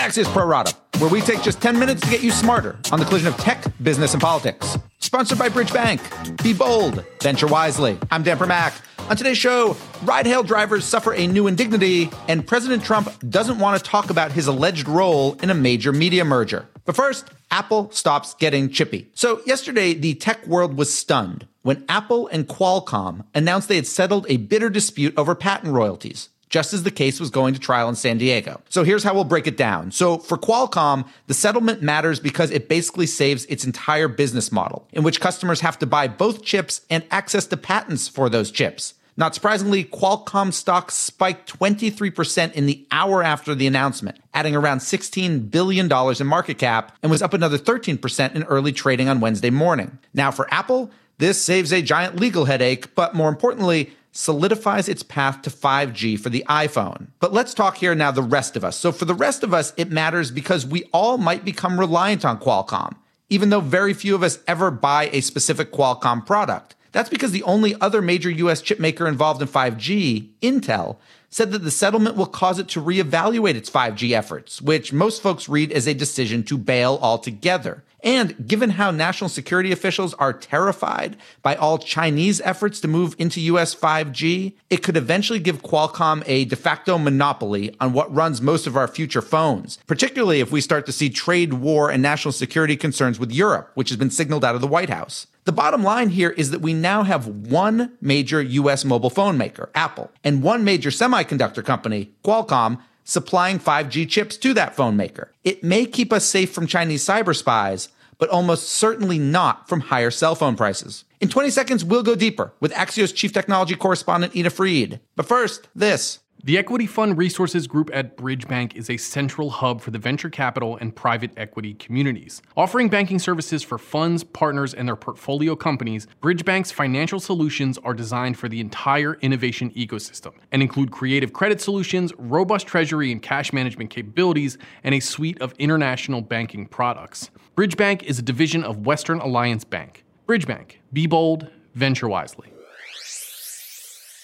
Axios Pro Rata, where we take just 10 minutes to get you smarter on the collision of tech, business, and politics. Sponsored by Bridge Bank. Be bold, venture wisely. I'm Dan Primack. On today's show, ride hail drivers suffer a new indignity, and President Trump doesn't want to talk about his alleged role in a major media merger. But first, Apple stops getting chippy. So, yesterday, the tech world was stunned when Apple and Qualcomm announced they had settled a bitter dispute over patent royalties just as the case was going to trial in San Diego. So here's how we'll break it down. So for Qualcomm, the settlement matters because it basically saves its entire business model, in which customers have to buy both chips and access to patents for those chips. Not surprisingly, Qualcomm stock spiked 23% in the hour after the announcement, adding around $16 billion in market cap and was up another 13% in early trading on Wednesday morning. Now for Apple, this saves a giant legal headache, but more importantly, solidifies its path to 5G for the iPhone. But let's talk here now the rest of us. So for the rest of us, it matters because we all might become reliant on Qualcomm, even though very few of us ever buy a specific Qualcomm product. That's because the only other major US chipmaker involved in 5G, Intel, said that the settlement will cause it to reevaluate its 5G efforts, which most folks read as a decision to bail altogether. And given how national security officials are terrified by all Chinese efforts to move into US 5G, it could eventually give Qualcomm a de facto monopoly on what runs most of our future phones, particularly if we start to see trade war and national security concerns with Europe, which has been signaled out of the White House. The bottom line here is that we now have one major US mobile phone maker, Apple, and one major semiconductor company, Qualcomm, supplying 5G chips to that phone maker. It may keep us safe from Chinese cyber spies, but almost certainly not from higher cell phone prices. In 20 seconds, we'll go deeper with Axios chief technology correspondent Ina Fried. But first, this. The Equity Fund Resources Group at Bridge Bank is a central hub for the venture capital and private equity communities. Offering banking services for funds, partners, and their portfolio companies, Bridge Bank's financial solutions are designed for the entire innovation ecosystem and include creative credit solutions, robust treasury and cash management capabilities, and a suite of international banking products. Bridge Bank is a division of Western Alliance Bank. Bridge Bank, be bold, venture wisely.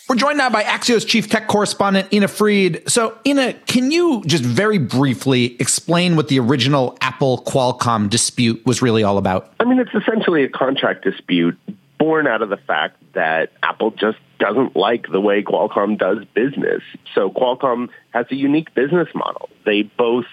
We're joined now by Axios chief tech correspondent Ina Fried. So, Ina, can you just very briefly explain what the original Apple Qualcomm dispute was really all about? I mean, it's essentially a contract dispute born out of the fact that Apple just doesn't like the way Qualcomm does business. So, Qualcomm has a unique business model. They both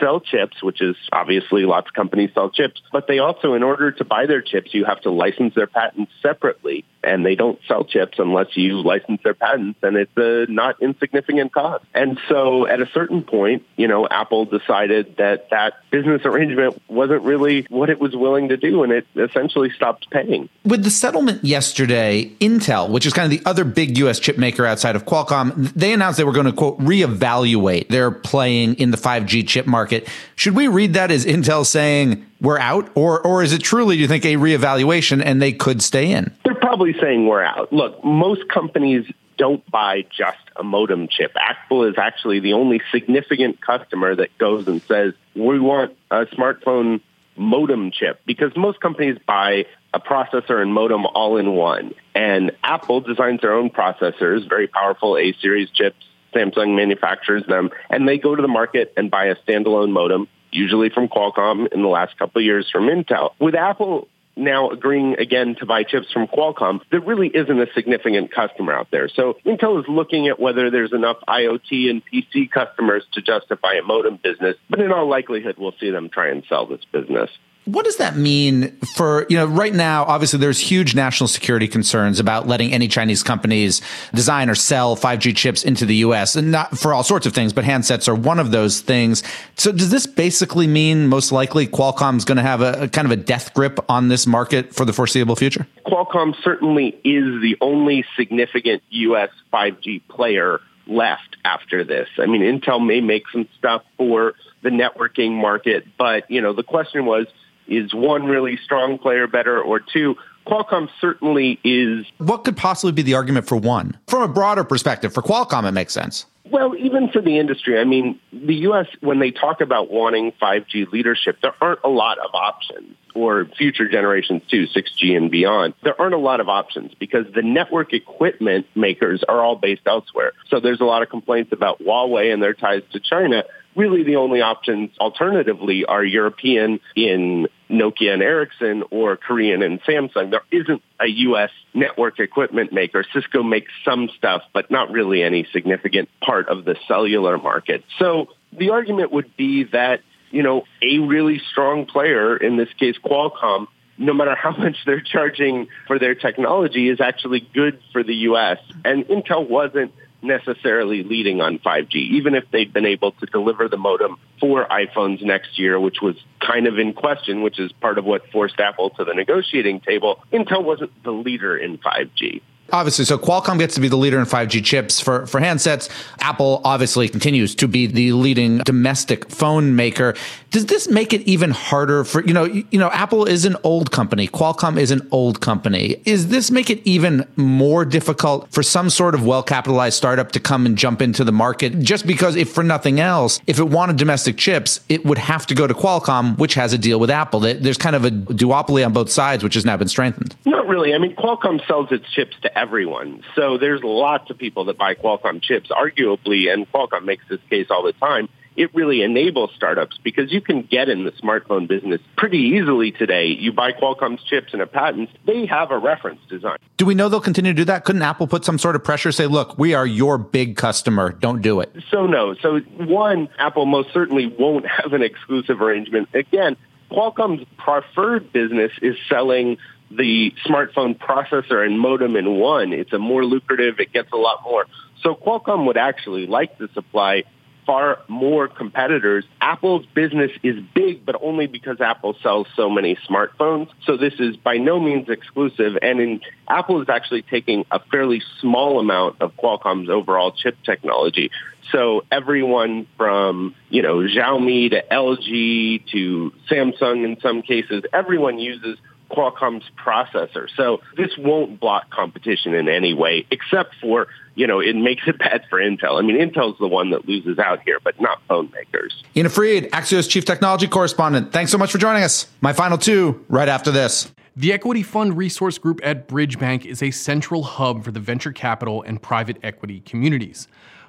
sell chips, which is obviously lots of companies sell chips, but they also, in order to buy their chips, you have to license their patents separately. And they don't sell chips unless you license their patents, and it's a not insignificant cost. And so at a certain point, you know, Apple decided that that business arrangement wasn't really what it was willing to do, and it essentially stopped paying. With the settlement yesterday, Intel, which is kind of the other big U.S. chip maker outside of Qualcomm, they announced they were going to, quote, reevaluate their playing in the 5G chip market market. Should we read that as Intel saying we're out, or or is it truly, do you think, a reevaluation and they could stay in? They're probably saying we're out. Look, most companies don't buy just a modem chip. Apple is actually the only significant customer that goes and says, we want a smartphone modem chip because most companies buy a processor and modem all in one. And Apple designs their own processors, very powerful A series chips Samsung manufactures them, and they go to the market and buy a standalone modem, usually from Qualcomm in the last couple of years from Intel. With Apple now agreeing again to buy chips from Qualcomm, there really isn't a significant customer out there. So Intel is looking at whether there's enough IoT and PC customers to justify a modem business, but in all likelihood, we'll see them try and sell this business. What does that mean for, you know, right now, obviously there's huge national security concerns about letting any Chinese companies design or sell 5G chips into the US and not for all sorts of things, but handsets are one of those things. So does this basically mean most likely Qualcomm's going to have a, a kind of a death grip on this market for the foreseeable future? Qualcomm certainly is the only significant US 5G player left after this. I mean, Intel may make some stuff for the networking market, but you know, the question was, is one really strong player better or two? Qualcomm certainly is. What could possibly be the argument for one? From a broader perspective, for Qualcomm, it makes sense. Well, even for the industry, I mean, the U.S., when they talk about wanting 5G leadership, there aren't a lot of options, or future generations too, 6G and beyond. There aren't a lot of options because the network equipment makers are all based elsewhere. So there's a lot of complaints about Huawei and their ties to China really the only options alternatively are European in Nokia and Ericsson or Korean and Samsung. There isn't a U.S. network equipment maker. Cisco makes some stuff, but not really any significant part of the cellular market. So the argument would be that, you know, a really strong player, in this case Qualcomm, no matter how much they're charging for their technology, is actually good for the U.S. And Intel wasn't necessarily leading on 5G, even if they'd been able to deliver the modem for iPhones next year, which was kind of in question, which is part of what forced Apple to the negotiating table. Intel wasn't the leader in 5G. Obviously, so Qualcomm gets to be the leader in 5G chips for, for handsets. Apple obviously continues to be the leading domestic phone maker. Does this make it even harder for, you know, you, know, Apple is an old company. Qualcomm is an old company. Is this make it even more difficult for some sort of well-capitalized startup to come and jump into the market? Just because if for nothing else, if it wanted domestic chips, it would have to go to Qualcomm, which has a deal with Apple. There's kind of a duopoly on both sides, which has now been strengthened. Not really. I mean, Qualcomm sells its chips to everyone. So there's lots of people that buy Qualcomm chips, arguably, and Qualcomm makes this case all the time. It really enables startups because you can get in the smartphone business pretty easily today. You buy Qualcomm's chips and a patent, they have a reference design. Do we know they'll continue to do that? Couldn't Apple put some sort of pressure, say, look, we are your big customer, don't do it? So, no. So, one, Apple most certainly won't have an exclusive arrangement. Again, Qualcomm's preferred business is selling the smartphone processor and modem in one. It's a more lucrative, it gets a lot more. So Qualcomm would actually like to supply far more competitors. Apple's business is big, but only because Apple sells so many smartphones. So this is by no means exclusive. And in, Apple is actually taking a fairly small amount of Qualcomm's overall chip technology. So everyone from, you know, Xiaomi to LG to Samsung in some cases, everyone uses Qualcomm's processor. So this won't block competition in any way, except for, you know, it makes it bad for Intel. I mean, Intel's the one that loses out here, but not phone makers. Ina Fried, Axios Chief Technology Correspondent. Thanks so much for joining us. My final two right after this. The Equity Fund Resource Group at Bridge Bank is a central hub for the venture capital and private equity communities.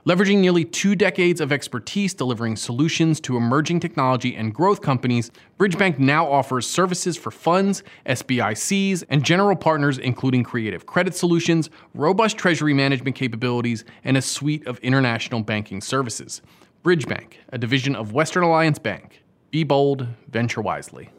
Leveraging nearly two decades of expertise delivering solutions to emerging technology and growth companies, Bridgebank now offers services for funds, SBICs, and general partners, including creative credit solutions, robust treasury management capabilities, and a suite of international banking services. Bridgebank, a division of Western Alliance Bank. Be bold, venture wisely.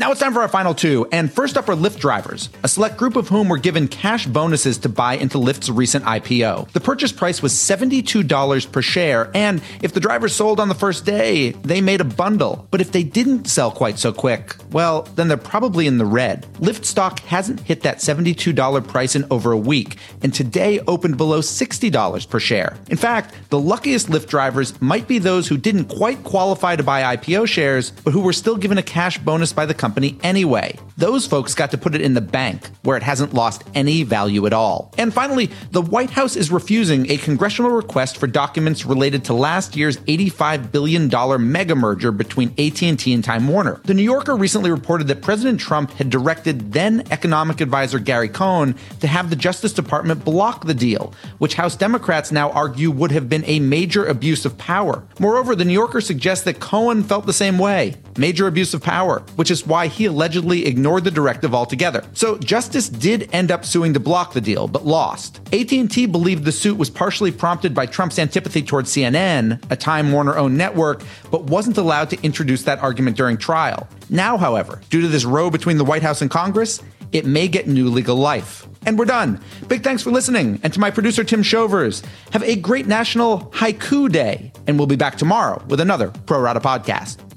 Now it's time for our final two. And first up are Lyft drivers, a select group of whom were given cash bonuses to buy into Lyft's recent IPO. The purchase price was $72 per share, and if the drivers sold on the first day, they made a bundle. But if they didn't sell quite so quick, well, then they're probably in the red. Lyft stock hasn't hit that $72 price in over a week, and today opened below $60 per share. In fact, the luckiest Lyft drivers might be those who didn't quite qualify to buy IPO shares, but who were still given a cash bonus by the company company anyway. Those folks got to put it in the bank, where it hasn't lost any value at all. And finally, the White House is refusing a congressional request for documents related to last year's $85 billion mega merger between AT&T and Time Warner. The New Yorker recently reported that President Trump had directed then economic advisor Gary Cohn to have the Justice Department block the deal, which House Democrats now argue would have been a major abuse of power. Moreover, the New Yorker suggests that Cohn felt the same way. Major abuse of power, which is why why he allegedly ignored the directive altogether. So Justice did end up suing to block the deal, but lost. AT&T believed the suit was partially prompted by Trump's antipathy towards CNN, a Time Warner-owned network, but wasn't allowed to introduce that argument during trial. Now, however, due to this row between the White House and Congress, it may get new legal life. And we're done. Big thanks for listening. And to my producer, Tim Shovers, have a great National Haiku Day. And we'll be back tomorrow with another Pro Rata podcast.